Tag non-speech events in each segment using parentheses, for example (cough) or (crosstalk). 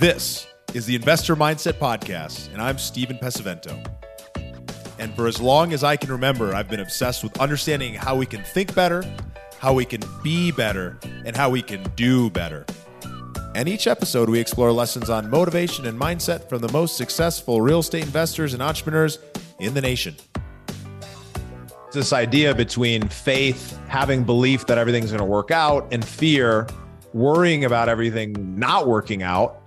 This is the Investor Mindset Podcast, and I'm Stephen Pesavento. And for as long as I can remember, I've been obsessed with understanding how we can think better, how we can be better, and how we can do better. And each episode, we explore lessons on motivation and mindset from the most successful real estate investors and entrepreneurs in the nation. This idea between faith, having belief that everything's going to work out, and fear, worrying about everything not working out.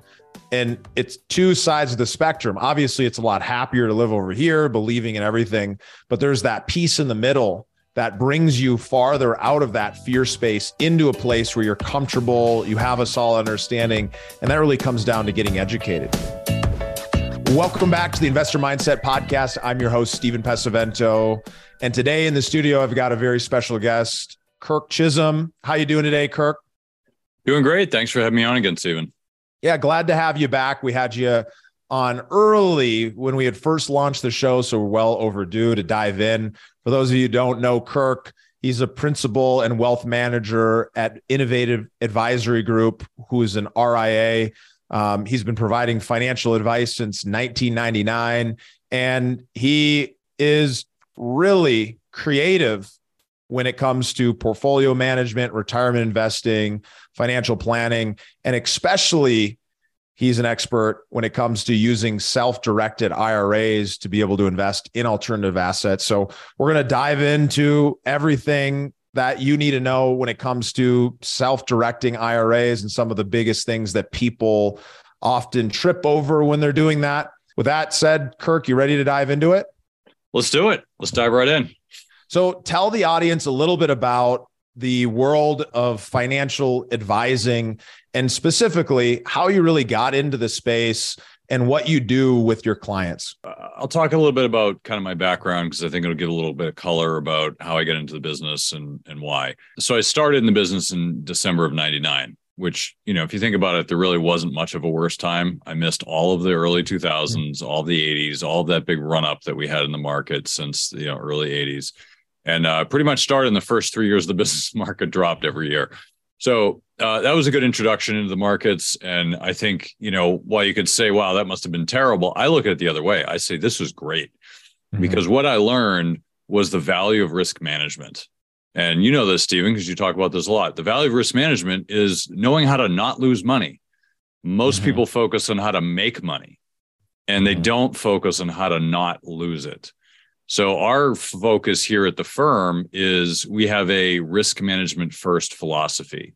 And it's two sides of the spectrum. Obviously, it's a lot happier to live over here, believing in everything, but there's that piece in the middle that brings you farther out of that fear space into a place where you're comfortable, you have a solid understanding, and that really comes down to getting educated. Welcome back to the Investor Mindset Podcast. I'm your host, Stephen Pesavento. And today in the studio, I've got a very special guest, Kirk Chisholm. How you doing today, Kirk? Doing great. Thanks for having me on again, Stephen. Yeah, glad to have you back. We had you on early when we had first launched the show, so we're well overdue to dive in. For those of you who don't know Kirk, he's a principal and wealth manager at Innovative Advisory Group, who is an RIA. Um, he's been providing financial advice since 1999, and he is really creative when it comes to portfolio management, retirement investing, financial planning, and especially He's an expert when it comes to using self directed IRAs to be able to invest in alternative assets. So, we're going to dive into everything that you need to know when it comes to self directing IRAs and some of the biggest things that people often trip over when they're doing that. With that said, Kirk, you ready to dive into it? Let's do it. Let's dive right in. So, tell the audience a little bit about the world of financial advising and specifically how you really got into the space and what you do with your clients. Uh, I'll talk a little bit about kind of my background because I think it'll give a little bit of color about how I got into the business and and why. So I started in the business in December of 99, which, you know, if you think about it, there really wasn't much of a worse time. I missed all of the early 2000s, mm-hmm. all the 80s, all that big run up that we had in the market since, you know, early 80s. And uh, pretty much started in the first three years, the (laughs) business market dropped every year. So uh, that was a good introduction into the markets. And I think, you know, while you could say, wow, that must have been terrible, I look at it the other way. I say, this was great mm-hmm. because what I learned was the value of risk management. And you know this, Stephen, because you talk about this a lot. The value of risk management is knowing how to not lose money. Most mm-hmm. people focus on how to make money and they mm-hmm. don't focus on how to not lose it. So our focus here at the firm is we have a risk management first philosophy,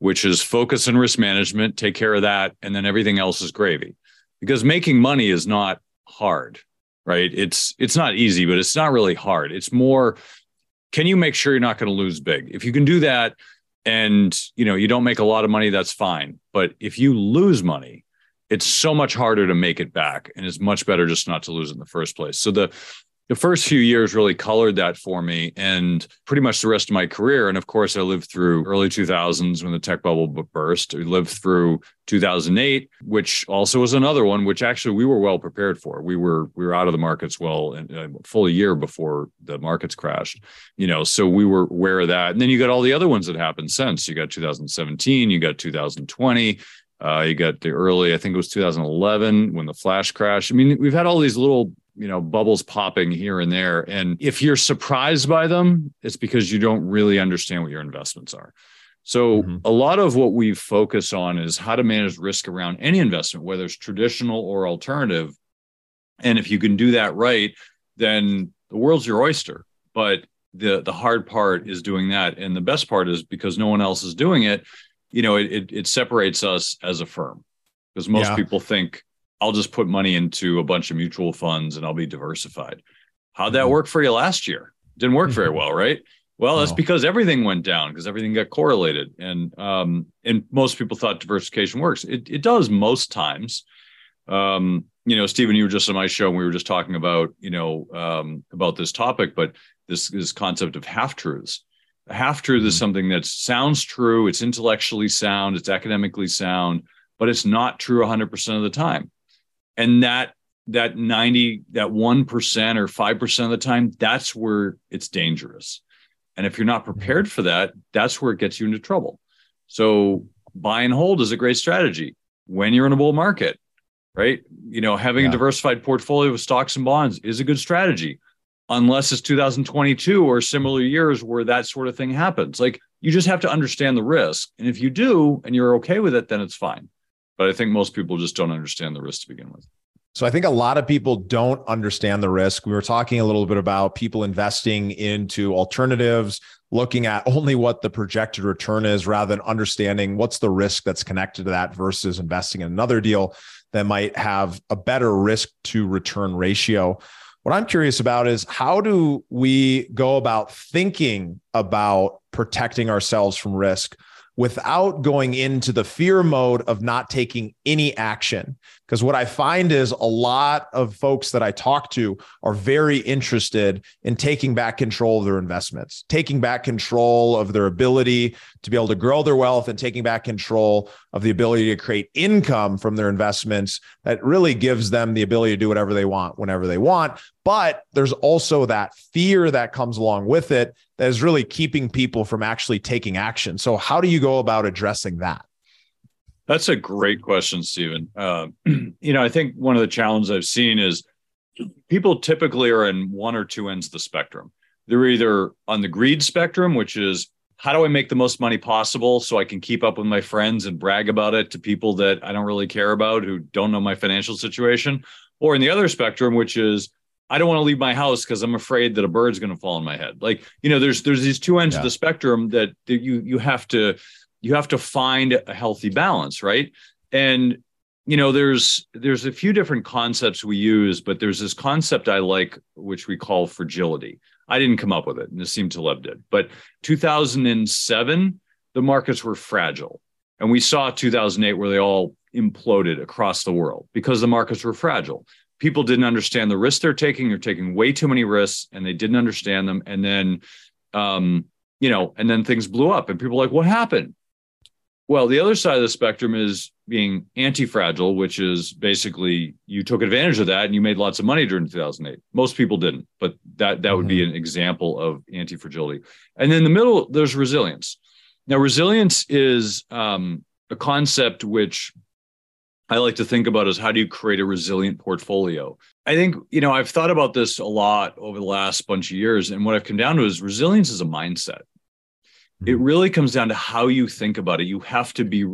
which is focus on risk management, take care of that, and then everything else is gravy. Because making money is not hard, right? It's it's not easy, but it's not really hard. It's more can you make sure you're not going to lose big? If you can do that and you know you don't make a lot of money that's fine, but if you lose money, it's so much harder to make it back and it's much better just not to lose in the first place. So the the first few years really colored that for me and pretty much the rest of my career. And of course, I lived through early 2000s when the tech bubble burst. I lived through 2008, which also was another one, which actually we were well prepared for. We were we were out of the markets well uh, full year before the markets crashed. You know, so we were aware of that. And then you got all the other ones that happened since. You got 2017, you got 2020. Uh, you got the early, I think it was 2011 when the flash crash. I mean, we've had all these little you know bubbles popping here and there. And if you're surprised by them it's because you don't really understand what your investments are. So mm-hmm. a lot of what we focus on is how to manage risk around any investment whether it's traditional or alternative. And if you can do that right then the world's your oyster. But the the hard part is doing that. And the best part is because no one else is doing it you know it it, it separates us as a firm. Because most yeah. people think I'll just put money into a bunch of mutual funds and I'll be diversified. How'd that mm-hmm. work for you last year? Didn't work very mm-hmm. well, right? Well, that's because everything went down because everything got correlated, and um, and most people thought diversification works. It it does most times. Um, you know, Stephen, you were just on my show and we were just talking about you know um, about this topic, but this this concept of half truths. Half truth mm-hmm. is something that sounds true, it's intellectually sound, it's academically sound, but it's not true 100% of the time and that that 90 that 1% or 5% of the time that's where it's dangerous and if you're not prepared for that that's where it gets you into trouble so buy and hold is a great strategy when you're in a bull market, right? You know, having yeah. a diversified portfolio of stocks and bonds is a good strategy, unless it's 2022 or similar years where that sort of thing happens. Like you just have to understand the risk. And if you do and you're okay with it, then it's fine. But I think most people just don't understand the risk to begin with. So I think a lot of people don't understand the risk. We were talking a little bit about people investing into alternatives, looking at only what the projected return is rather than understanding what's the risk that's connected to that versus investing in another deal that might have a better risk to return ratio. What I'm curious about is how do we go about thinking about protecting ourselves from risk without going into the fear mode of not taking any action. Because what I find is a lot of folks that I talk to are very interested in taking back control of their investments, taking back control of their ability to be able to grow their wealth and taking back control of the ability to create income from their investments that really gives them the ability to do whatever they want whenever they want. But there's also that fear that comes along with it that is really keeping people from actually taking action. So, how do you go about addressing that? That's a great question, Stephen. Uh, (clears throat) you know, I think one of the challenges I've seen is people typically are in one or two ends of the spectrum. They're either on the greed spectrum, which is how do I make the most money possible so I can keep up with my friends and brag about it to people that I don't really care about who don't know my financial situation? Or in the other spectrum, which is I don't want to leave my house because I'm afraid that a bird's going to fall on my head. Like, you know, there's there's these two ends yeah. of the spectrum that, that you you have to you have to find a healthy balance, right? And you know, there's there's a few different concepts we use, but there's this concept I like, which we call fragility. I didn't come up with it, Nassim Taleb did. But 2007, the markets were fragile, and we saw 2008 where they all imploded across the world because the markets were fragile people didn't understand the risks they're taking. They're taking way too many risks and they didn't understand them. And then, um, you know, and then things blew up and people were like, what happened? Well, the other side of the spectrum is being anti-fragile, which is basically you took advantage of that and you made lots of money during 2008. Most people didn't, but that that would mm-hmm. be an example of anti-fragility. And then in the middle, there's resilience. Now, resilience is um, a concept which I like to think about is how do you create a resilient portfolio? I think, you know, I've thought about this a lot over the last bunch of years. And what I've come down to is resilience is a mindset. Mm-hmm. It really comes down to how you think about it. You have to be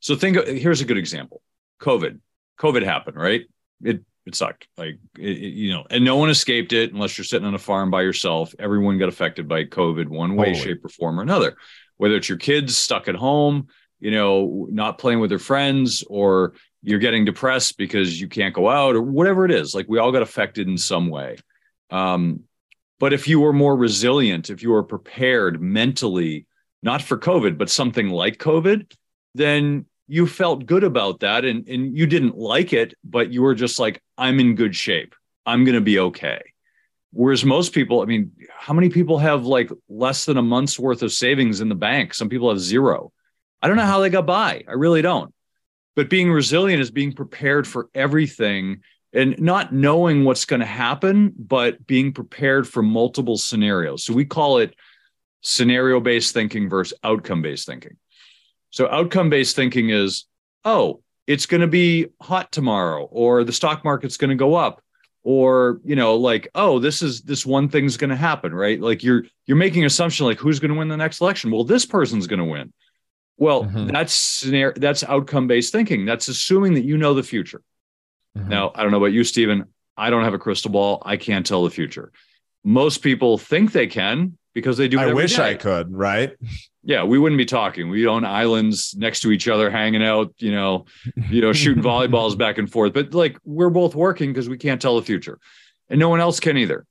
so think here's a good example. COVID. COVID happened, right? It it sucked. Like it, it, you know, and no one escaped it unless you're sitting on a farm by yourself. Everyone got affected by COVID one way, shape, or form or another. Whether it's your kids stuck at home, you know, not playing with their friends, or you're getting depressed because you can't go out or whatever it is like we all got affected in some way um, but if you were more resilient if you were prepared mentally not for covid but something like covid then you felt good about that and, and you didn't like it but you were just like i'm in good shape. I'm going to be okay. Whereas most people i mean how many people have like less than a month's worth of savings in the bank? Some people have zero. I don't know how they got by. I really don't. But being resilient is being prepared for everything and not knowing what's going to happen, but being prepared for multiple scenarios. So we call it scenario based thinking versus outcome based thinking. So outcome based thinking is, oh, it's going to be hot tomorrow, or the stock market's going to go up, or you know, like, oh, this is this one thing's going to happen, right? Like you're you're making an assumption like who's going to win the next election? Well, this person's going to win. Well, mm-hmm. that's scenario, that's outcome based thinking. That's assuming that you know the future. Mm-hmm. Now, I don't know about you, Stephen. I don't have a crystal ball. I can't tell the future. Most people think they can because they do. I wish day. I could. Right? Yeah, we wouldn't be talking. We own islands next to each other, hanging out. You know, you know, shooting (laughs) volleyballs back and forth. But like, we're both working because we can't tell the future, and no one else can either.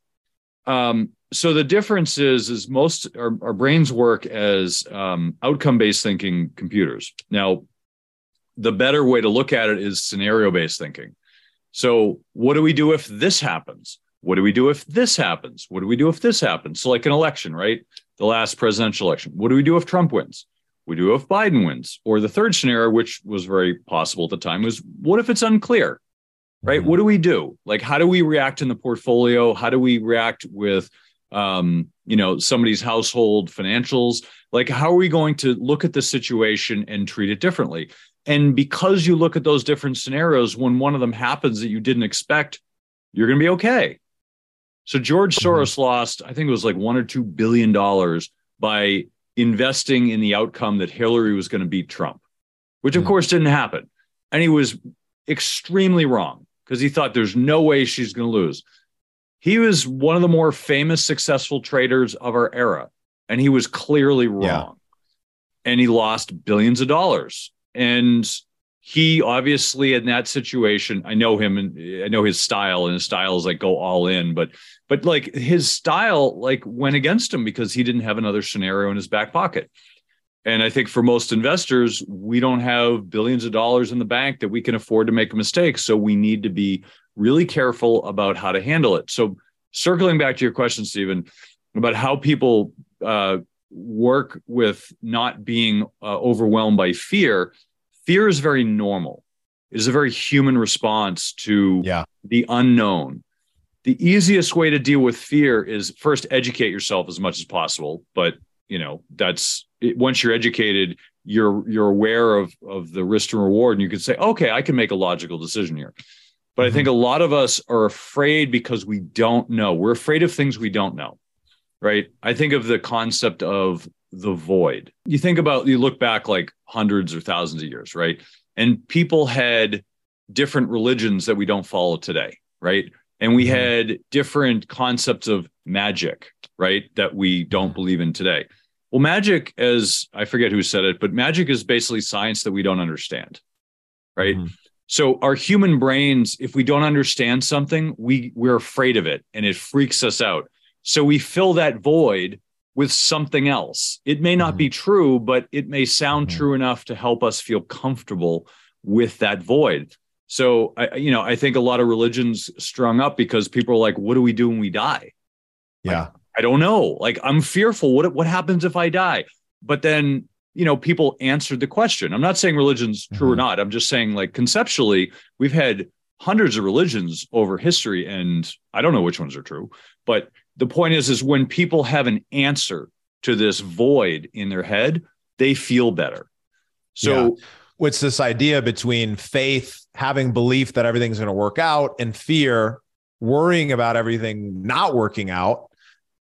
Um, so the difference is is most our, our brains work as um, outcome based thinking computers now the better way to look at it is scenario based thinking so what do we do if this happens? What do we do if this happens? What do we do if this happens? So like an election right? The last presidential election. What do we do if trump wins? We do if biden wins. Or the third scenario which was very possible at the time was what if it's unclear right? Mm-hmm. what do we do? Like how do we react in the portfolio? How do we react with um, you know, somebody's household financials. Like, how are we going to look at the situation and treat it differently? And because you look at those different scenarios, when one of them happens that you didn't expect, you're going to be okay. So George mm-hmm. Soros lost, I think it was like one or two billion dollars by investing in the outcome that Hillary was going to beat Trump, which of mm-hmm. course didn't happen. And he was extremely wrong because he thought there's no way she's going to lose. He was one of the more famous, successful traders of our era, and he was clearly wrong. Yeah. And he lost billions of dollars. And he obviously in that situation, I know him and I know his style, and his style is like go all in, but but like his style like went against him because he didn't have another scenario in his back pocket. And I think for most investors, we don't have billions of dollars in the bank that we can afford to make a mistake. So we need to be really careful about how to handle it. So, circling back to your question, Stephen, about how people uh, work with not being uh, overwhelmed by fear, fear is very normal. It is a very human response to yeah. the unknown. The easiest way to deal with fear is first educate yourself as much as possible, but you know that's once you're educated you're you're aware of of the risk and reward and you can say okay i can make a logical decision here but mm-hmm. i think a lot of us are afraid because we don't know we're afraid of things we don't know right i think of the concept of the void you think about you look back like hundreds or thousands of years right and people had different religions that we don't follow today right and we mm-hmm. had different concepts of magic right? That we don't believe in today. Well, magic, as I forget who said it, but magic is basically science that we don't understand, right? Mm-hmm. So our human brains, if we don't understand something, we we're afraid of it and it freaks us out. So we fill that void with something else. It may not mm-hmm. be true, but it may sound mm-hmm. true enough to help us feel comfortable with that void. So I, you know, I think a lot of religions strung up because people are like, "What do we do when we die?" Yeah, like, I don't know. Like I'm fearful. What what happens if I die? But then you know people answered the question. I'm not saying religion's true mm-hmm. or not. I'm just saying like conceptually we've had hundreds of religions over history, and I don't know which ones are true. But the point is, is when people have an answer to this void in their head, they feel better. So. Yeah. What's this idea between faith, having belief that everything's going to work out, and fear, worrying about everything not working out?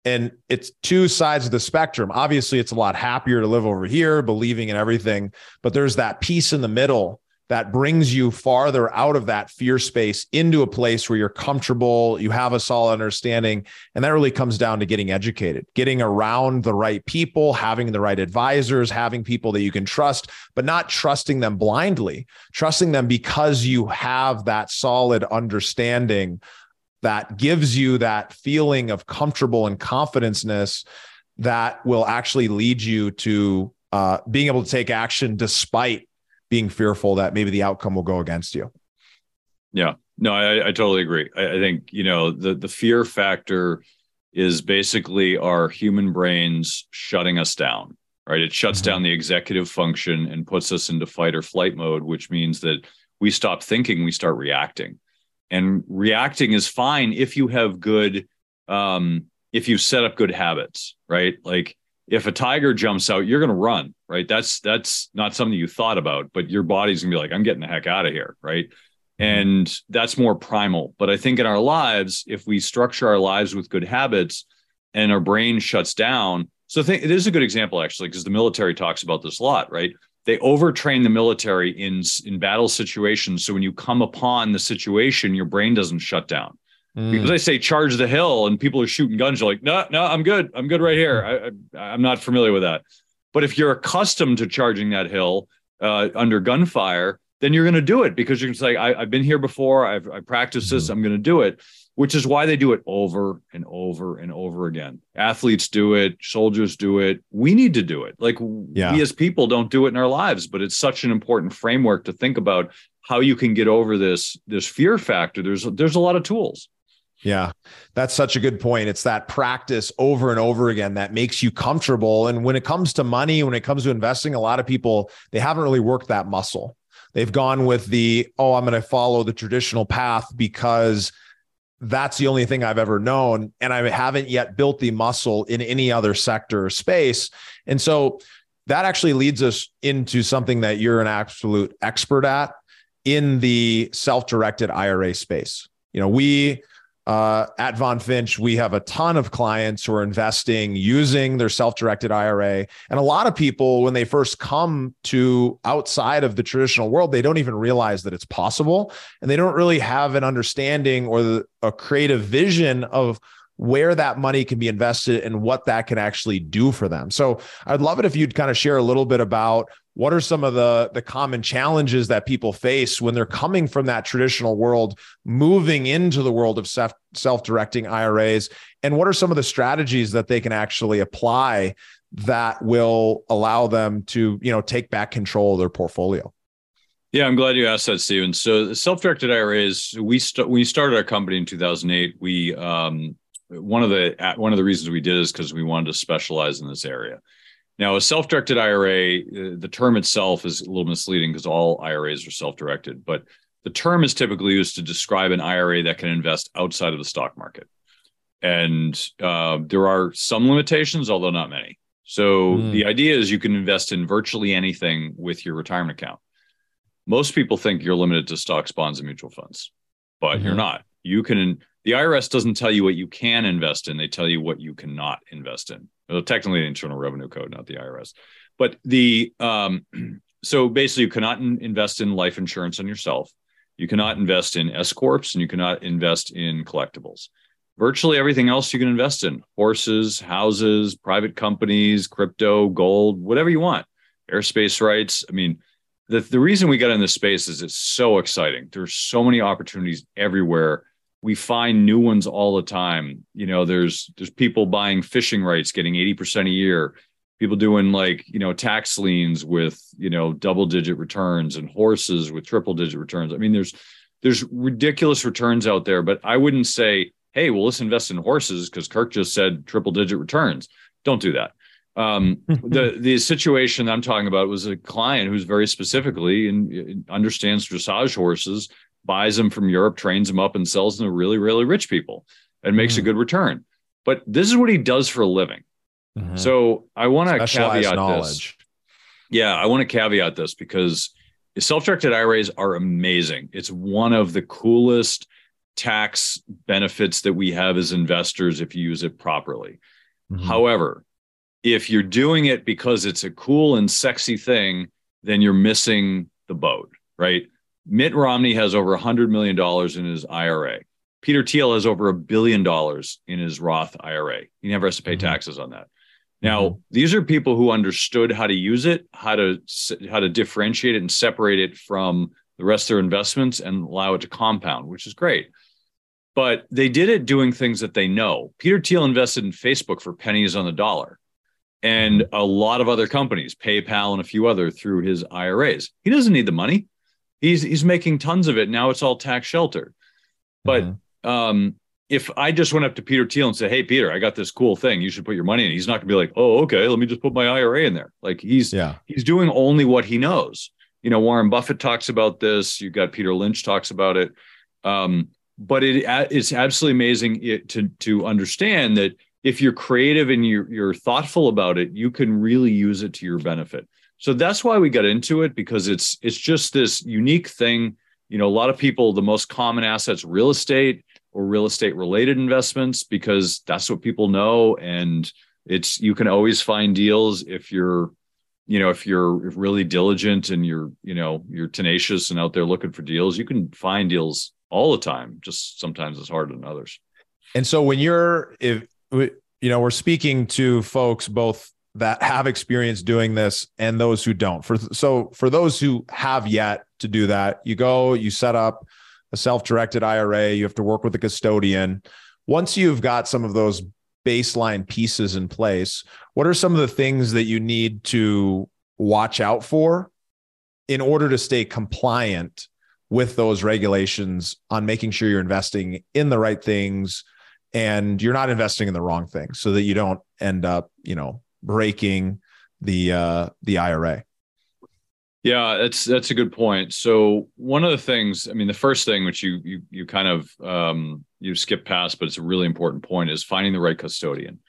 and it's two sides of the spectrum. Obviously, it's a lot happier to live over here, believing in everything, but there's that piece in the middle that brings you farther out of that fear space into a place where you're comfortable, you have a solid understanding. And that really comes down to getting educated, getting around the right people, having the right advisors, having people that you can trust, but not trusting them blindly, trusting them because you have that solid understanding that gives you that feeling of comfortable and confidenceness that will actually lead you to uh, being able to take action despite being fearful that maybe the outcome will go against you. Yeah, no, I, I totally agree. I, I, think you know the the fear factor is basically our human brains shutting us down. Right, it shuts mm-hmm. down the executive function and puts us into fight or flight mode, which means that we stop thinking, we start reacting and reacting is fine if you have good um if you set up good habits right like if a tiger jumps out you're going to run right? That's that's not something you thought about but your body's going to be like i'm getting the heck out of here right? Mm-hmm. and that's more primal. But i think in our lives if we structure our lives with good habits and our brain shuts down so think it is a good example actually because the military talks about this a lot right? They overtrain the military in in battle situations so when you come upon the situation your brain doesn't shut down mm. because they say charge the hill and people are shooting guns you're like no no i'm good i'm good right here I, I, am not familiar with that but if you're accustomed to charging that hill uh, under gunfire then you're going to do it because you're going to say I, have been here before i've I practiced this mm. i'm going to do it which is why they do it over and over and over again. Athletes do it, soldiers do it. We need to do it. Like yeah. we as people don't do it in our lives, but it's such an important framework to think about how you can get over this this fear factor. There's there's a lot of tools. Yeah, that's such a good point. It's that practice over and over again that makes you comfortable. And when it comes to money, when it comes to investing, a lot of people they haven't really worked that muscle. They've gone with the, oh, I'm going to follow the traditional path because that's the only thing I've ever known. And I haven't yet built the muscle in any other sector or space. And so that actually leads us into something that you're an absolute expert at in the self-directed IRA space. You know, we uh, at VonFinch, we have a ton of clients who are investing using their self directed IRA. And a lot of people, when they first come to outside of the traditional world, they don't even realize that it's possible. And they don't really have an understanding or the, a creative vision of where that money can be invested and what that can actually do for them. So I'd love it if you'd kind of share a little bit about what are some of the the common challenges that people face when they're coming from that traditional world moving into the world of self self-directing IRAs and what are some of the strategies that they can actually apply that will allow them to you know take back control of their portfolio yeah, I'm glad you asked that, Stephen. So, self-directed IRAs, we st- we started our company in 2008. We um, one of the one of the reasons we did is because we wanted to specialize in this area. Now, a self-directed IRA, uh, the term itself is a little misleading because all IRAs are self-directed, but the term is typically used to describe an IRA that can invest outside of the stock market. And uh, there are some limitations, although not many. So mm. the idea is you can invest in virtually anything with your retirement account. Most people think you're limited to stocks, bonds, and mutual funds, but mm-hmm. you're not. You can. The IRS doesn't tell you what you can invest in; they tell you what you cannot invest in well, technically the Internal Revenue Code, not the IRS. But the um, (clears throat) so basically, you cannot in, invest in life insurance on yourself. You cannot invest in S corps, and you cannot invest in collectibles. Virtually everything else you can invest in: horses, houses, private companies, crypto, gold, whatever you want. Airspace rights. I mean, the the reason we got in this space is it's so exciting. There's so many opportunities everywhere we find new ones all the time. You know, there's there's people buying fishing rights, getting 80% a year. People doing like, you know, tax liens with, you know, double digit returns and horses with triple digit returns. I mean, there's there's ridiculous returns out there, but I wouldn't say, hey, well, let's invest in horses because Kirk just said triple digit returns. Don't do that. Um, (laughs) the the situation I'm talking about was a client who's very specifically and understands dressage horses buys them from Europe, trains them up, and sells them to really, really rich people and makes mm. a good return. But this is what he does for a living. Mm-hmm. So I want to caveat knowledge. this. Yeah, I want to caveat this because self-directed IRAs are amazing. It's one of the coolest tax benefits that we have as investors if you use it properly. Mm-hmm. However, if you're doing it because it's a cool and sexy thing, then you're missing the boat, right? Mitt Romney has over $100 million in his IRA. Peter Thiel has over a billion dollars in his Roth IRA. He never has to pay mm-hmm. taxes on that. Now, mm-hmm. these are people who understood how to use it, how to how to differentiate it and separate it from the rest of their investments and allow it to compound, which is great. But they did it doing things that they know. Peter Thiel invested in Facebook for pennies on the dollar and mm-hmm. a lot of other companies, PayPal and a few other through his IRAs. He doesn't need the money he's he's making tons of it. Now it's all tax shelter but mm-hmm. um, if i just went up to peter thiel and said hey peter i got this cool thing. You should put your money in. He's not going to be like oh okay let me just put my ira in there. Like he's yeah. he's doing only what he knows. You know warren buffett talks about this. You got peter lynch talks about it. Um, but it it's absolutely amazing to to understand that if you're creative and you're, you're thoughtful about it you can really use it to your benefit so that's why we got into it because it's it's just this unique thing. You know a lot of people the most common assets real estate or real estate related investments because that's what people know. And it's you can always find deals if you're you know if you're really diligent and you're you know you're tenacious and out there looking for deals you can find deals all the time just sometimes it's harder than others. And so when you're if you know we're speaking to folks both that have experience doing this and those who don't. For so for those who have yet to do that, you go, you set up a self-directed IRA, you have to work with a custodian. Once you've got some of those baseline pieces in place, what are some of the things that you need to watch out for in order to stay compliant with those regulations on making sure you're investing in the right things and you're not investing in the wrong things so that you don't end up, you know, breaking the uh, the IRA. Yeah, that's that's a good point. So one of the things, I mean, the first thing which you you you kind of um, you skip past, but it's a really important point, is finding the right custodian.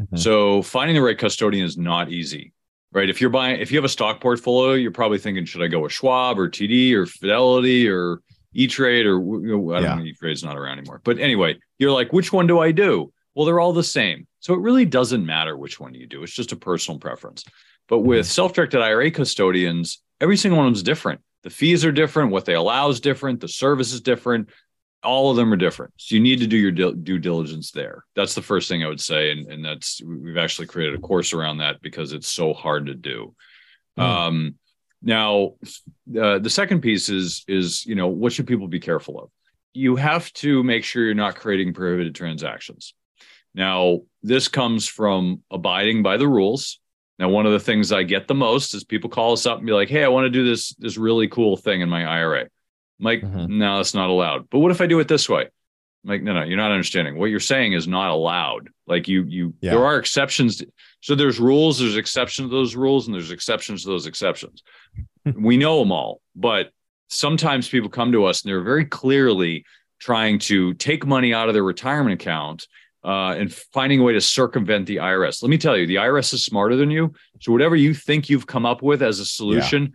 Mm-hmm. So finding the right custodian is not easy. right? If you're buying, if you have a stock portfolio, you're probably thinking, should I go with Schwab or TD or Fidelity or E Trade or you know, I don't yeah. know, E Trade's not around anymore. But anyway, you're like, which one do I do? Well, they're all the same. So it really doesn't matter which one you do. It's just a personal preference. But mm-hmm. with self-directed IRA custodians, every single one of them is different. The fees are different. What they allow is different. The service is different. All of them are different. So you need to do your due diligence there. That's the first thing I would say. And, and that's, we've actually created a course around that because it's so hard to do. Mm. Um, now, uh, the second piece is, is, you know, what should people be careful of? You have to make sure you're not creating prohibited transactions. Now, this comes from abiding by the rules now, one of the things I get the most is people call us up and be like, "Hey, I want to do this this really cool thing in my IRA." I'm like, mm-hmm. no, that's not allowed. But what if I do it this way? I'm like, no, no, you're not understanding. What you're saying is not allowed. Like you, you, yeah. there are exceptions. To, so there's rules, there's exceptions to those rules, and there's exceptions to those exceptions. (laughs) we know them all, but sometimes people come to us and they're very clearly trying to take money out of their retirement account uh, and finding a way to circumvent the IRS. Let me tell you, the IRS is smarter than you. So whatever you think you've come up with as a solution,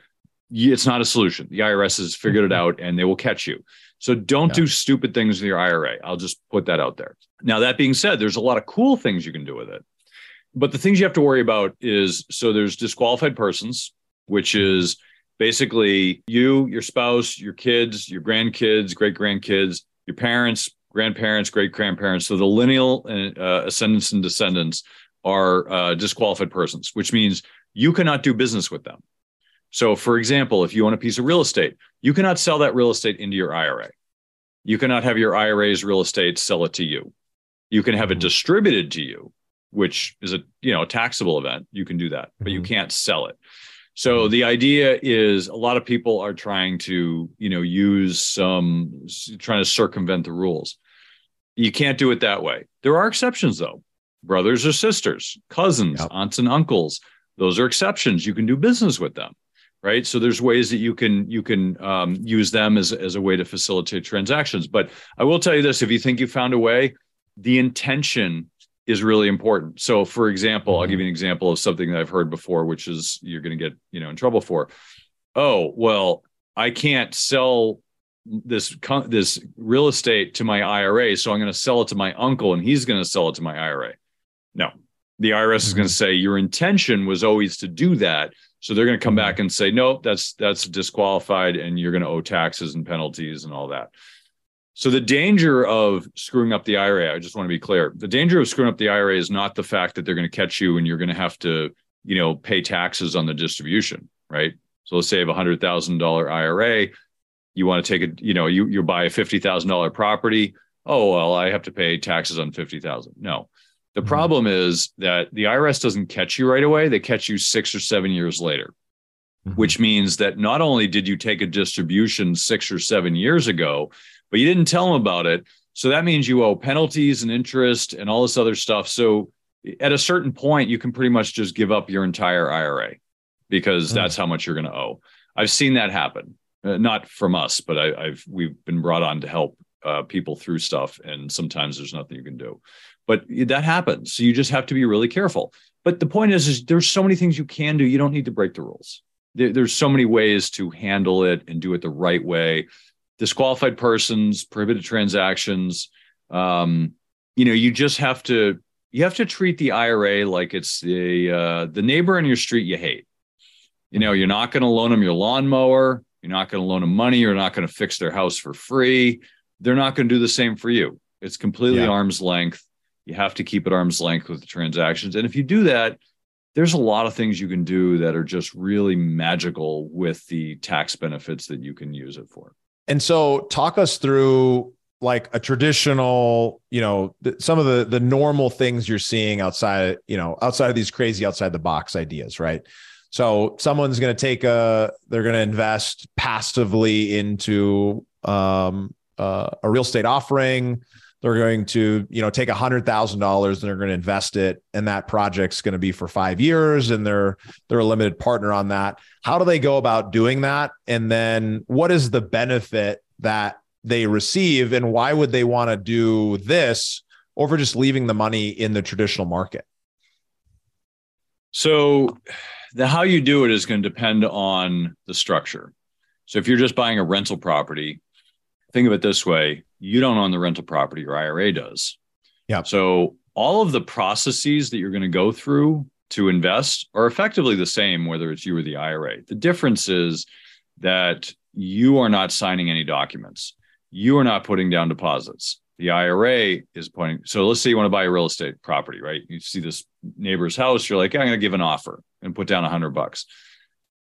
yeah. it's not a solution. The IRS has figured it out and they will catch you. So don't yeah. do stupid things with your IRA. I'll just put that out there. Now, that being said, there's a lot of cool things you can do with it. But the things you have to worry about is so there's disqualified persons, which is basically you, your spouse, your kids, your grandkids, great grandkids, your parents, grandparents, great grandparents. So the lineal uh, ascendants and descendants are uh, disqualified persons, which means you cannot do business with them. So, for example, if you own a piece of real estate, you cannot sell that real estate into your IRA. You cannot have your IRA's real estate sell it to you. You can have it mm-hmm. distributed to you, which is a you know a taxable event. You can do that, but you mm-hmm. can't sell it. So mm-hmm. the idea is a lot of people are trying to, you know, use some trying to circumvent the rules. You can't do it that way. There are exceptions though. Brothers or sisters, cousins, yep. aunts and uncles, those are exceptions. You can do business with them, right? So there's ways that you can you can um, use them as as a way to facilitate transactions. But I will tell you this: if you think you found a way, the intention is really important. So, for example, mm-hmm. I'll give mm-hmm. you an example of something that I've heard before, which is you're going to get you know in trouble for. Oh well, I can't sell this this real estate to my IRA, so I'm going to sell it to my uncle, and he's going to sell it to my IRA. No, the IRS mm-hmm. is going to say your intention was always to do that, so they're going to come mm-hmm. back and say no, that's that's disqualified, and you're going to owe taxes and penalties and all that. So the danger of screwing up the IRA, I just want to be clear, the danger of screwing up the IRA is not the fact that they're going to catch you and you're going to have to, you know, pay taxes on the distribution, right? So let's say you have a hundred thousand dollar IRA you want to take a you know you you buy a fifty thousand dollar property oh well i have to pay taxes on fifty thousand. No. The mm-hmm. problem is that the irs doesn't catch you right away they catch you six or seven years later. Mm-hmm. which means that not only did you take a distribution six or seven years ago but you didn't tell them about it. So that means you owe penalties and interest and all this other stuff. So at a certain point you can pretty much just give up your entire ira because mm-hmm. that's how much you're going to owe. I've seen that happen uh, not from us, but I, have we've been brought on to help uh, people through stuff, and sometimes there's nothing you can do. But that happens, so you just have to be really careful. But the point is, is there's so many things you can do. You don't need to break the rules. There, there's so many ways to handle it and do it the right way. Disqualified persons, prohibited transactions. Um, you know, you just have to you have to treat the IRA like it's the uh, the neighbor in your street you hate. You know, you're not going to loan them your lawnmower. You're not going to loan them money. You're not going to fix their house for free. They're not going to do the same for you. It's completely yeah. arm's length. You have to keep it arm's length with the transactions. And if you do that, there's a lot of things you can do that are just really magical with the tax benefits that you can use it for. And so, talk us through like a traditional, you know, some of the the normal things you're seeing outside, you know, outside of these crazy outside the box ideas, right? So someone's going to take a, they're going to invest passively into um, uh, a real estate offering. They're going to, you know, take a hundred thousand dollars and they're going to invest it, and that project's going to be for five years, and they're they're a limited partner on that. How do they go about doing that? And then what is the benefit that they receive, and why would they want to do this over just leaving the money in the traditional market? So the how you do it is going to depend on the structure. So if you're just buying a rental property, think of it this way: you don't own the rental property, your IRA does. Yeah. So all of the processes that you're going to go through to invest are effectively the same, whether it's you or the IRA. The difference is that you are not signing any documents. You are not putting down deposits. The IRA is pointing. So let's say you want to buy a real estate property, right? You see this neighbor's house, you're like, I'm going to give an offer and put down a hundred bucks.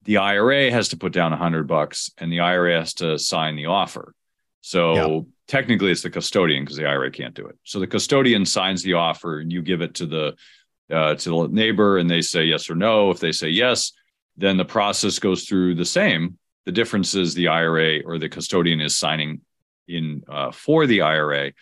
The IRA has to put down a hundred bucks and the IRA has to sign the offer. So yeah. technically it's the custodian because the IRA can't do it. So the custodian signs the offer and you give it to the uh, to the neighbor and they say yes or no. If they say yes, then the process goes through the same. The difference is the IRA or the custodian is signing in uh, for the IRA,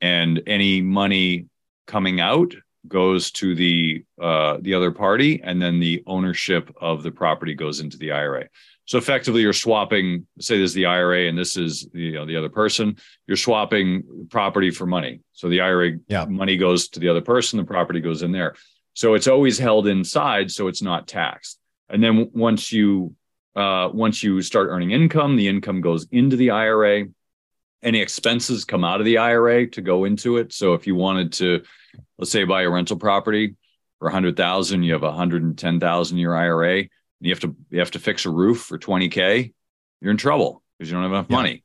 and any money coming out goes to the uh, the other party, and then the ownership of the property goes into the IRA. So effectively, you're swapping. Say this is the IRA, and this is the you know, the other person. You're swapping property for money. So the IRA yeah. money goes to the other person. The property goes in there. So it's always held inside, so it's not taxed. And then once you uh, once you start earning income, the income goes into the IRA any expenses come out of the IRA to go into it. So if you wanted to, let's say, buy a rental property hundred thousand, you have a hundred and ten thousand in your IRA, and you have to you have to fix a roof for twenty k, you're in trouble because you don't have enough yeah. money.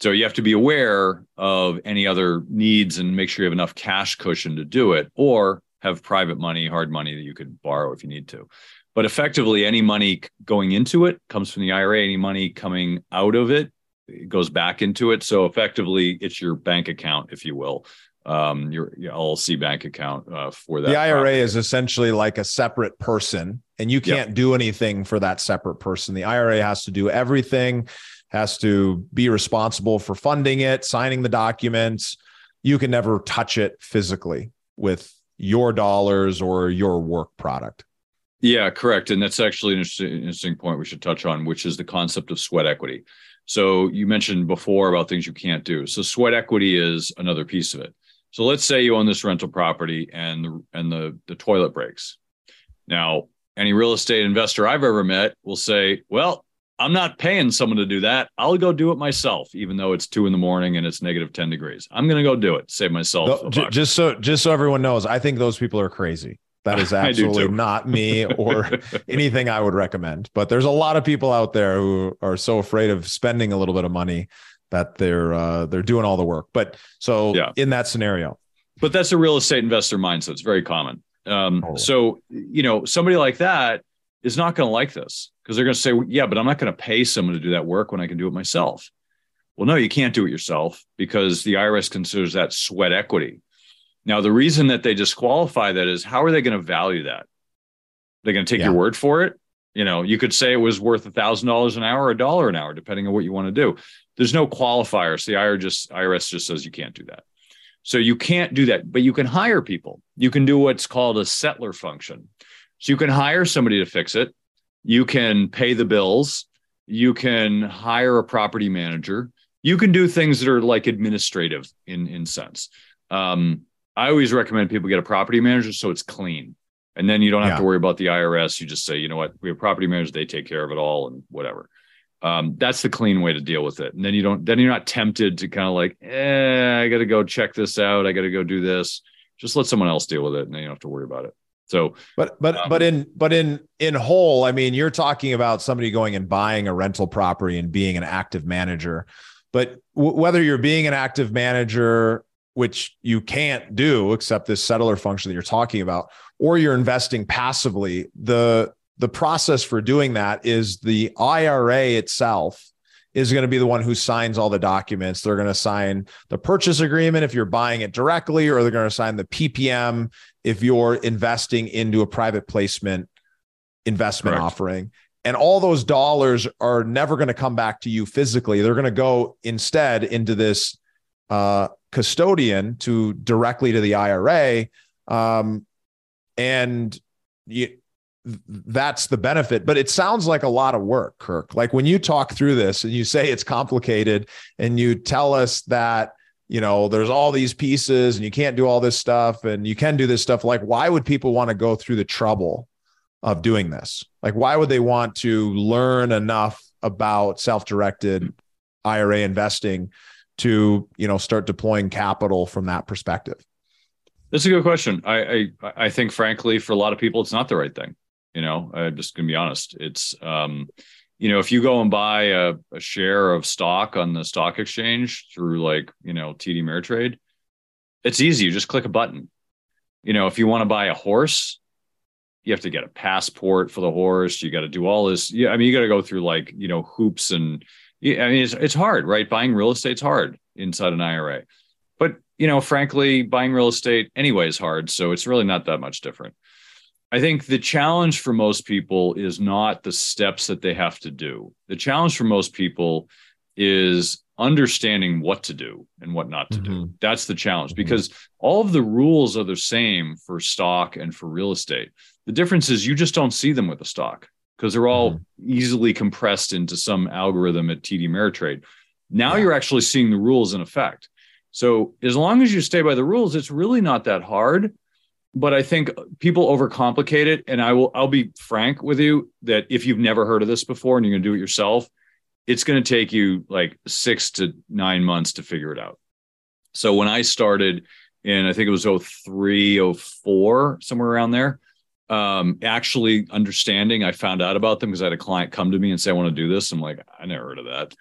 So you have to be aware of any other needs and make sure you have enough cash cushion to do it, or have private money, hard money that you could borrow if you need to. But effectively, any money going into it comes from the IRA. Any money coming out of it it goes back into it. So effectively, it's your bank account, if you will, um, your, your LLC bank account uh, for that. The IRA is essentially like a separate person, and you can't yep. do anything for that separate person. The IRA has to do everything, has to be responsible for funding it, signing the documents. You can never touch it physically with your dollars or your work product. Yeah, correct. And that's actually an interesting, interesting point we should touch on, which is the concept of sweat equity. So you mentioned before about things you can't do. So sweat equity is another piece of it. So let's say you own this rental property and the, and the the toilet breaks. Now, any real estate investor I've ever met will say, "Well, I'm not paying someone to do that. I'll go do it myself, even though it's two in the morning and it's negative 10 degrees. I'm going to go do it, save myself. just so, just so everyone knows, I think those people are crazy. That is (laughs) absolutely not me or (laughs) anything I would recommend. But there's a lot of people out there who are so afraid of spending a little bit of money that they're uh, they're doing all the work. But so yeah. in that scenario, but that's a real estate investor mindset. It's very common. Um, oh. So you know, somebody like that is not going to like this because they're going to say, "Yeah, but I'm not going to pay someone to do that work when I can do it myself." Well, no, you can't do it yourself because the IRS considers that sweat equity. Now, the reason that they disqualify that is how are they going to value that? They're going to take yeah. your word for it. You know, you could say it was worth a thousand dollars an hour or a dollar an hour, depending on what you want to do. There's no qualifiers. The IRS just IRS just says you can't do that. So you can't do that, but you can hire people. You can do what's called a settler function. So you can hire somebody to fix it. You can pay the bills. You can hire a property manager. You can do things that are like administrative in in sense. Um, I always recommend people get a property manager so it's clean. And then you don't have yeah. to worry about the IRS. You just say, you know what, we have property managers, they take care of it all and whatever. Um, that's the clean way to deal with it. And then you don't, then you're not tempted to kind of like, eh, I got to go check this out. I got to go do this. Just let someone else deal with it and then you don't have to worry about it. So, but, but, um, but in, but in, in whole, I mean, you're talking about somebody going and buying a rental property and being an active manager. But w- whether you're being an active manager which you can't do except this settler function that you're talking about, or you're investing passively, the the process for doing that is the IRA itself is going to be the one who signs all the documents. They're going to sign the purchase agreement if you're buying it directly, or they're going to sign the PPM if you're investing into a private placement investment Correct. offering. And all those dollars are never going to come back to you physically. They're going to go instead into this uh, custodian to directly to the IRA. Um, and you, that's the benefit. But it sounds like a lot of work, Kirk. Like when you talk through this and you say it's complicated and you tell us that, you know, there's all these pieces and you can't do all this stuff and you can do this stuff. Like, why would people want to go through the trouble of doing this? Like, why would they want to learn enough about self-directed IRA investing to, you know, start deploying capital from that perspective? That's a good question. I, I I think, frankly, for a lot of people, it's not the right thing. You know, I'm just gonna be honest. It's um, you know, if you go and buy a, a share of stock on the stock exchange through like, you know, TD Ameritrade, it's easy. You just click a button. You know, if you want to buy a horse, you have to get a passport for the horse. You got to do all this. Yeah, I mean, you got to go through like you know hoops and. I mean, it's it's hard, right? Buying real estate's hard inside an IRA, but you know, frankly, buying real estate anyway is hard. So it's really not that much different. I think the challenge for most people is not the steps that they have to do. The challenge for most people is understanding what to do and what not to mm-hmm. do. That's the challenge mm-hmm. because all of the rules are the same for stock and for real estate. The difference is you just don't see them with the stock because they're all mm-hmm. easily compressed into some algorithm at TD Ameritrade. Now yeah. you're actually seeing the rules in effect. So as long as you stay by the rules, it's really not that hard. But I think people overcomplicate it. And I will I'll be frank with you that if you've never heard of this before and you're gonna do it yourself, it's going to take you like six to nine months to figure it out. So when I started in, I think it was 03, 04, somewhere around there, um, actually understanding, I found out about them because I had a client come to me and say, I want to do this. I'm like, I never heard of that.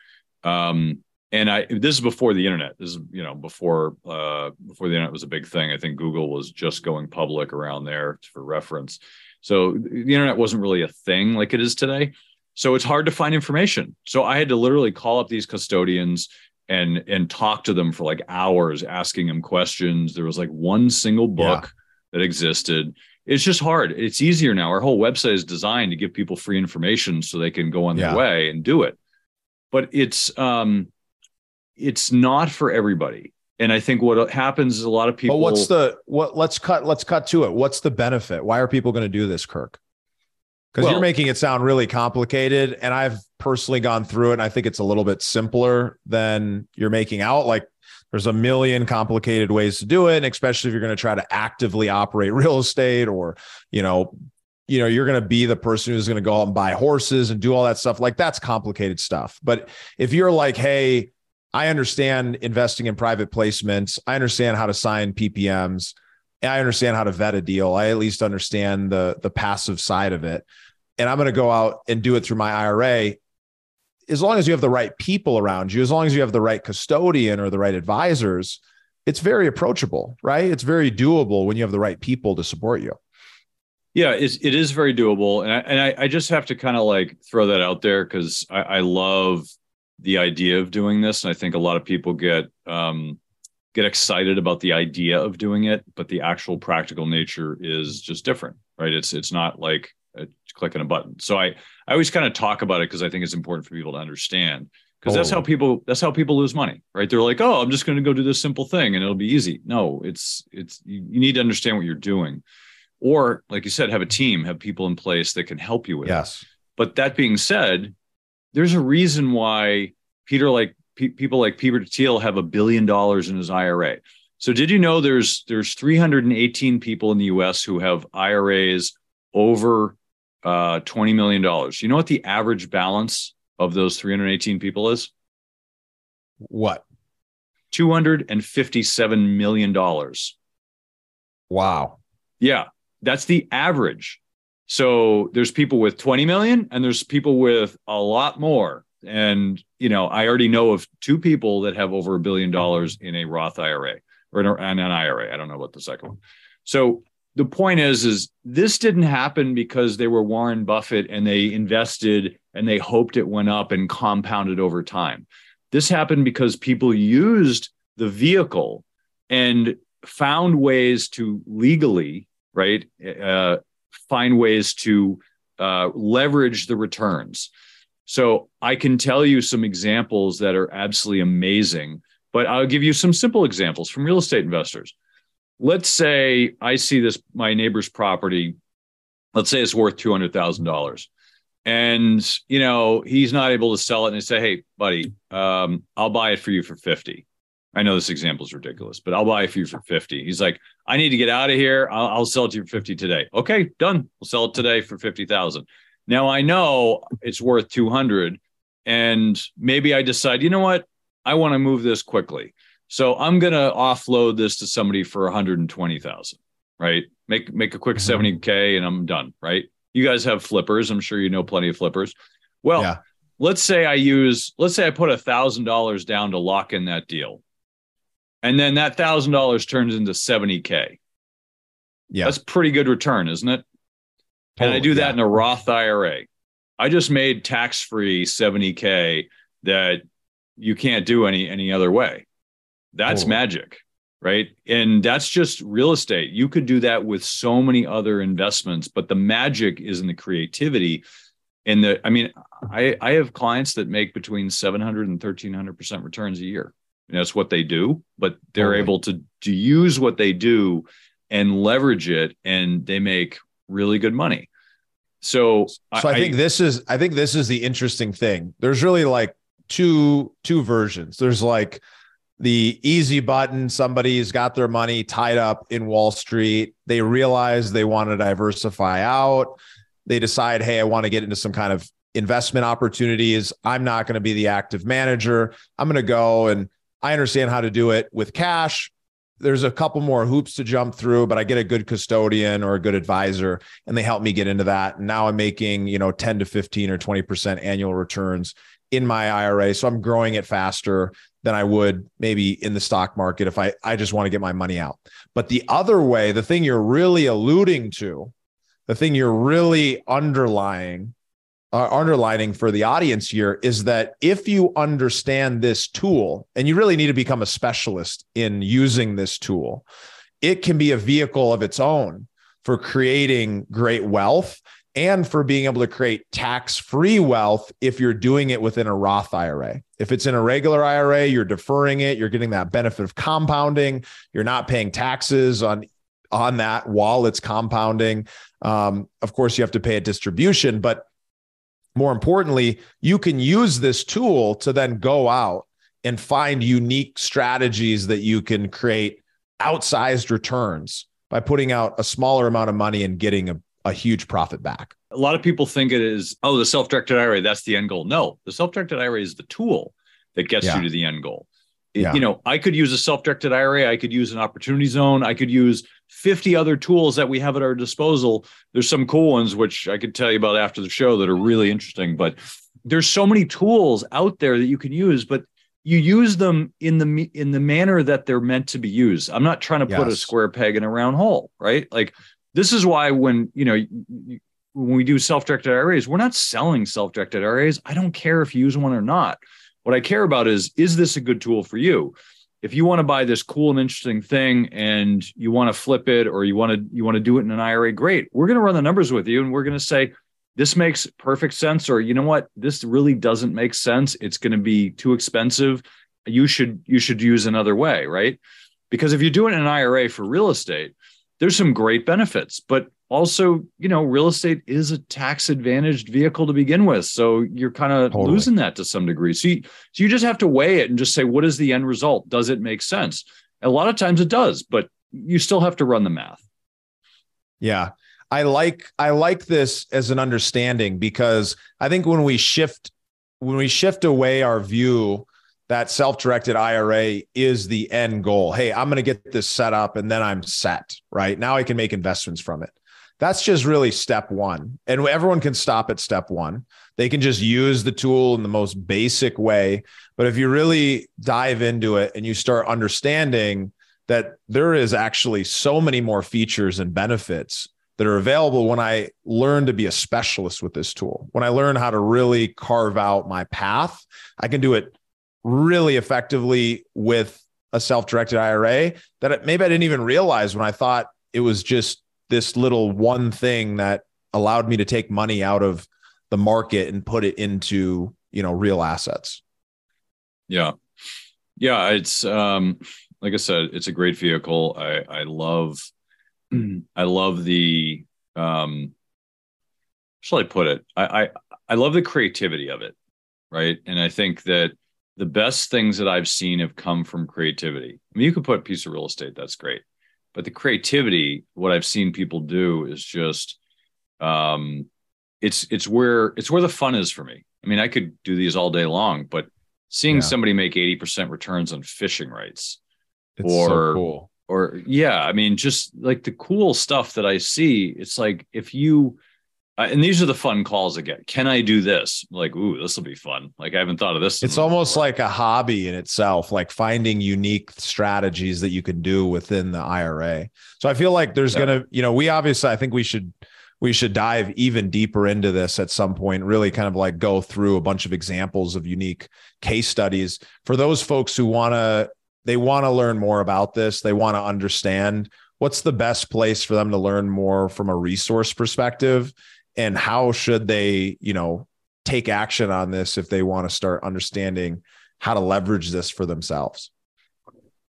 Um, and I, this is before the internet. This is, you know, before, uh, before the internet was a big thing. I think Google was just going public around there for reference. So the internet wasn't really a thing like it is today. So it's hard to find information. So I had to literally call up these custodians and and talk to them for like hours, asking them questions. There was like one single book yeah. that existed. It's just hard. It's easier now. Our whole website is designed to give people free information so they can go on yeah. their way and do it. But it's um it's not for everybody. And I think what happens is a lot of people. But what's the what? Let's cut. Let's cut to it. What's the benefit? Why are people going to do this, Kirk? because well, you're making it sound really complicated and i've personally gone through it and i think it's a little bit simpler than you're making out like there's a million complicated ways to do it and especially if you're going to try to actively operate (laughs) real estate or you know you know you're going to be the person who's going to go out and buy horses and do all that stuff like that's complicated stuff but if you're like hey i understand investing in private placements i understand how to sign ppms I understand how to vet a deal. I at least understand the the passive side of it and I'm going to go out and do it through my IRA, as long as you have the right people around you, as long as you have the right custodian or the right advisors, it's very approachable, right? It's very doable when you have the right people to support you. Yeah, it's, it is very doable. And I, and I, I just have to kind of like throw that out there because I, I love the idea of doing this. And I think a lot of people get, um, get excited about the idea of doing it, but the actual practical nature is just different, right? It's, it's not like, uh, clicking a button. So I I always kind of talk about it because I think it's important for people to understand because that's how people that's how people lose money, right? They're like, oh, I'm just going to go do this simple thing and it'll be easy. No, it's it's you, you need to understand what you're doing, or like you said, have a team, have people in place that can help you with yes. it. But that being said, there's a reason why Peter like pe- people like Peter Thiel have a billion dollars in his IRA. So did you know there's there's 318 people in the US who have IRAs over uh, $20 million. You know what the average balance of those 318 people is? What? $257 million. Wow. Yeah, that's the average. So there's people with 20 million and there's people with a lot more. And, you know, I already know of two people that have over a billion dollars in a Roth IRA or an, an IRA. I don't know about the second one. So the point is is this didn't happen because they were Warren Buffett and they invested and they hoped it went up and compounded over time. This happened because people used the vehicle and found ways to legally, right, uh, find ways to uh, leverage the returns. So I can tell you some examples that are absolutely amazing, but I'll give you some simple examples from real estate investors let's say I see this my neighbor's property. Let's say it's worth two hundred thousand dollars, and you know he's not able to sell it, and they say, "Hey, buddy, um, I'll buy it for you for 50. I know this example is ridiculous, but I'll buy a few for 50. He's like, I need to get out of here. I'll, I'll sell it to you for 50 today. Okay, done. We'll sell it today for 50,000. Now I know it's worth 200 and maybe I decide, you know what? I want to move this quickly. So I'm going to offload this to somebody for 120,000, right? Make make a quick mm-hmm. 70k and I'm done, right? You guys have flippers. I'm sure you know plenty of flippers. Well, yeah. let's say I use let's say I put a $1000 down to lock in that deal. And then that $1000 turns into 70k. Yeah. That's pretty good return, isn't it? Totally, and I do that yeah. in a Roth IRA. I just made tax free 70K that you can't do any any other way. That's totally. magic, right? And that's just real estate. You could do that with so many other investments, but the magic is in the creativity. And the, I mean, I, I have clients that make between 700 and 1300% returns a year. And that's what they do, but they're totally. able to, to use what they do and leverage it and they make really good money. So, so I, I think this is I think this is the interesting thing. There's really like two two versions. There's like the easy button. Somebody's got their money tied up in Wall Street. They realize they want to diversify out. They decide, hey, I want to get into some kind of investment opportunities. I'm not going to be the active manager. I'm going to go and I understand how to do it with cash there's a couple more hoops to jump through, but I get a good custodian or a good advisor and they help me get into that. And now I'm making, you know, 10 to 15 or 20% annual returns in my IRA. So I'm growing it faster than I would maybe in the stock market if I, I just want to get my money out. But the other way, the thing you're really alluding to, the thing you're really underlying uh, underlining for the audience here is that if you understand this tool, and you really need to become a specialist in using this tool, it can be a vehicle of its own for creating great wealth and for being able to create tax free wealth if you're doing it within a Roth IRA. If it's in a regular IRA, you're deferring it, you're getting that benefit of compounding, you're not paying taxes on on that while it's compounding. Um, of course, you have to pay a distribution, but more importantly, you can use this tool to then go out and find unique strategies that you can create outsized returns by putting out a smaller amount of money and getting a, a huge profit back. A lot of people think it is, oh, the self directed IRA, that's the end goal. No, the self directed IRA is the tool that gets yeah. you to the end goal. Yeah. You know, I could use a self directed IRA, I could use an opportunity zone, I could use 50 other tools that we have at our disposal. There's some cool ones which I could tell you about after the show that are really interesting, but there's so many tools out there that you can use, but you use them in the in the manner that they're meant to be used. I'm not trying to yes. put a square peg in a round hole, right? Like this is why when, you know, when we do self-directed IRAs, we're not selling self-directed IRAs. I don't care if you use one or not. What I care about is is this a good tool for you? If you want to buy this cool and interesting thing and you want to flip it or you want to you want to do it in an IRA, great. We're going to run the numbers with you and we're going to say this makes perfect sense or you know what, this really doesn't make sense. It's going to be too expensive. You should you should use another way, right? Because if you're doing an IRA for real estate, there's some great benefits, but also, you know, real estate is a tax advantaged vehicle to begin with. So you're kind of totally. losing that to some degree. So you, so you just have to weigh it and just say, what is the end result? Does it make sense? A lot of times it does, but you still have to run the math. Yeah. I like I like this as an understanding because I think when we shift when we shift away our view that self-directed IRA is the end goal. Hey, I'm going to get this set up and then I'm set, right? Now I can make investments from it. That's just really step 1. And everyone can stop at step 1. They can just use the tool in the most basic way, but if you really dive into it and you start understanding that there is actually so many more features and benefits that are available when I learn to be a specialist with this tool. When I learn how to really carve out my path, I can do it really effectively with a self-directed IRA that maybe I didn't even realize when I thought it was just this little one thing that allowed me to take money out of the market and put it into, you know, real assets. Yeah. Yeah, it's um like I said, it's a great vehicle. I I love (clears throat) I love the um shall I put it? I I I love the creativity of it, right? And I think that the best things that I've seen have come from creativity. I mean, you could put a piece of real estate, that's great. But the creativity, what I've seen people do is just um it's it's where it's where the fun is for me. I mean, I could do these all day long, but seeing yeah. somebody make 80% returns on fishing rights it's or so cool. or yeah, I mean, just like the cool stuff that I see, it's like if you uh, and these are the fun calls I get. Can I do this? Like, ooh, this will be fun. Like, I haven't thought of this. It's almost before. like a hobby in itself, like finding unique strategies that you can do within the IRA. So I feel like there's yeah. going to, you know, we obviously, I think we should, we should dive even deeper into this at some point, really kind of like go through a bunch of examples of unique case studies for those folks who want to, they want to learn more about this. They want to understand what's the best place for them to learn more from a resource perspective and how should they you know take action on this if they want to start understanding how to leverage this for themselves?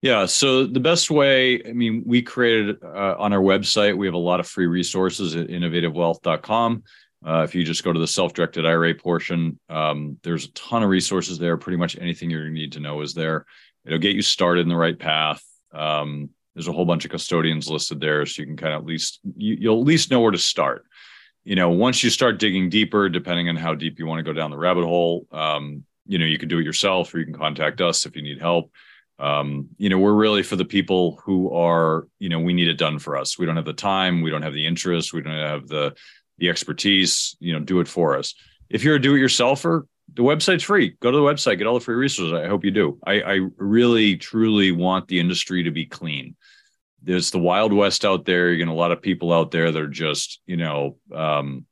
Yeah so the best way i mean we created uh, on our website we have a lot of free resources at innovativewealth.com uh, if you just go to the self-directed ira portion um, there's a ton of resources there. Pretty much anything you need to know is there. It'll get you started in the right path. Um, there's a whole bunch of custodians listed there so you can kind of at least you, you'll at least know where to start you know, once you start digging deeper, depending on how deep you want to go down the rabbit hole, um, you know, you can do it yourself or you can contact us if you need help. Um, you know, we're really for the people who are, you know, we need it done for us. We don't have the time, we don't have the interest, we don't have the the expertise, you know, do it for us. If you're a do-it-yourselfer, the website's free. Go to the website, get all the free resources. I hope you do. I, I really, truly want the industry to be clean there's the wild west out there. You're getting a lot of people out there that are just, you know, um,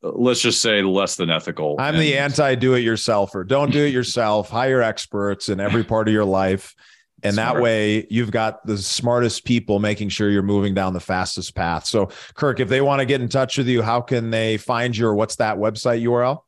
let's just say less than ethical. I'm and- the anti do it yourselfer. Don't do it (laughs) yourself. Hire experts in every part of your life. And Smart. that way you've got the smartest people making sure you're moving down the fastest path. So Kirk, if they want to get in touch with you, how can they find you or what's that website URL?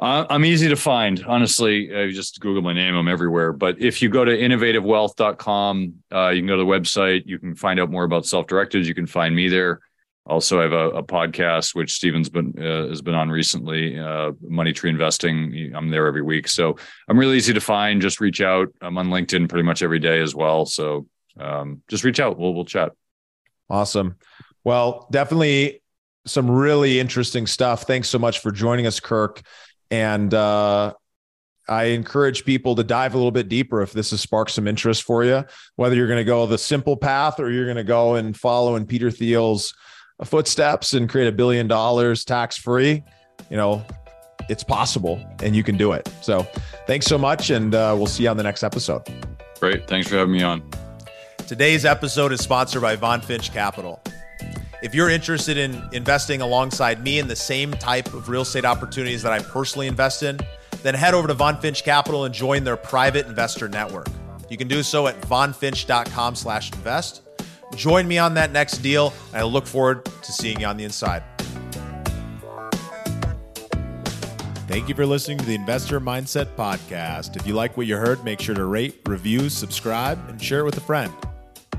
I'm easy to find, honestly. Uh, just Google my name; I'm everywhere. But if you go to innovativewealth.com, uh, you can go to the website. You can find out more about self-directed. You can find me there. Also, I have a, a podcast which Steven's been uh, has been on recently. Uh, Money Tree Investing. I'm there every week, so I'm really easy to find. Just reach out. I'm on LinkedIn pretty much every day as well. So um, just reach out. We'll we'll chat. Awesome. Well, definitely some really interesting stuff. Thanks so much for joining us, Kirk. And uh, I encourage people to dive a little bit deeper if this has sparked some interest for you, whether you're going to go the simple path or you're going to go and follow in Peter Thiel's footsteps and create a billion dollars tax free. You know, it's possible and you can do it. So thanks so much. And uh, we'll see you on the next episode. Great. Thanks for having me on. Today's episode is sponsored by VonFinch Capital. If you're interested in investing alongside me in the same type of real estate opportunities that I personally invest in, then head over to VonFinch Capital and join their private investor network. You can do so at vonfinch.com slash invest. Join me on that next deal, and I look forward to seeing you on the inside. Thank you for listening to the Investor Mindset Podcast. If you like what you heard, make sure to rate, review, subscribe, and share it with a friend.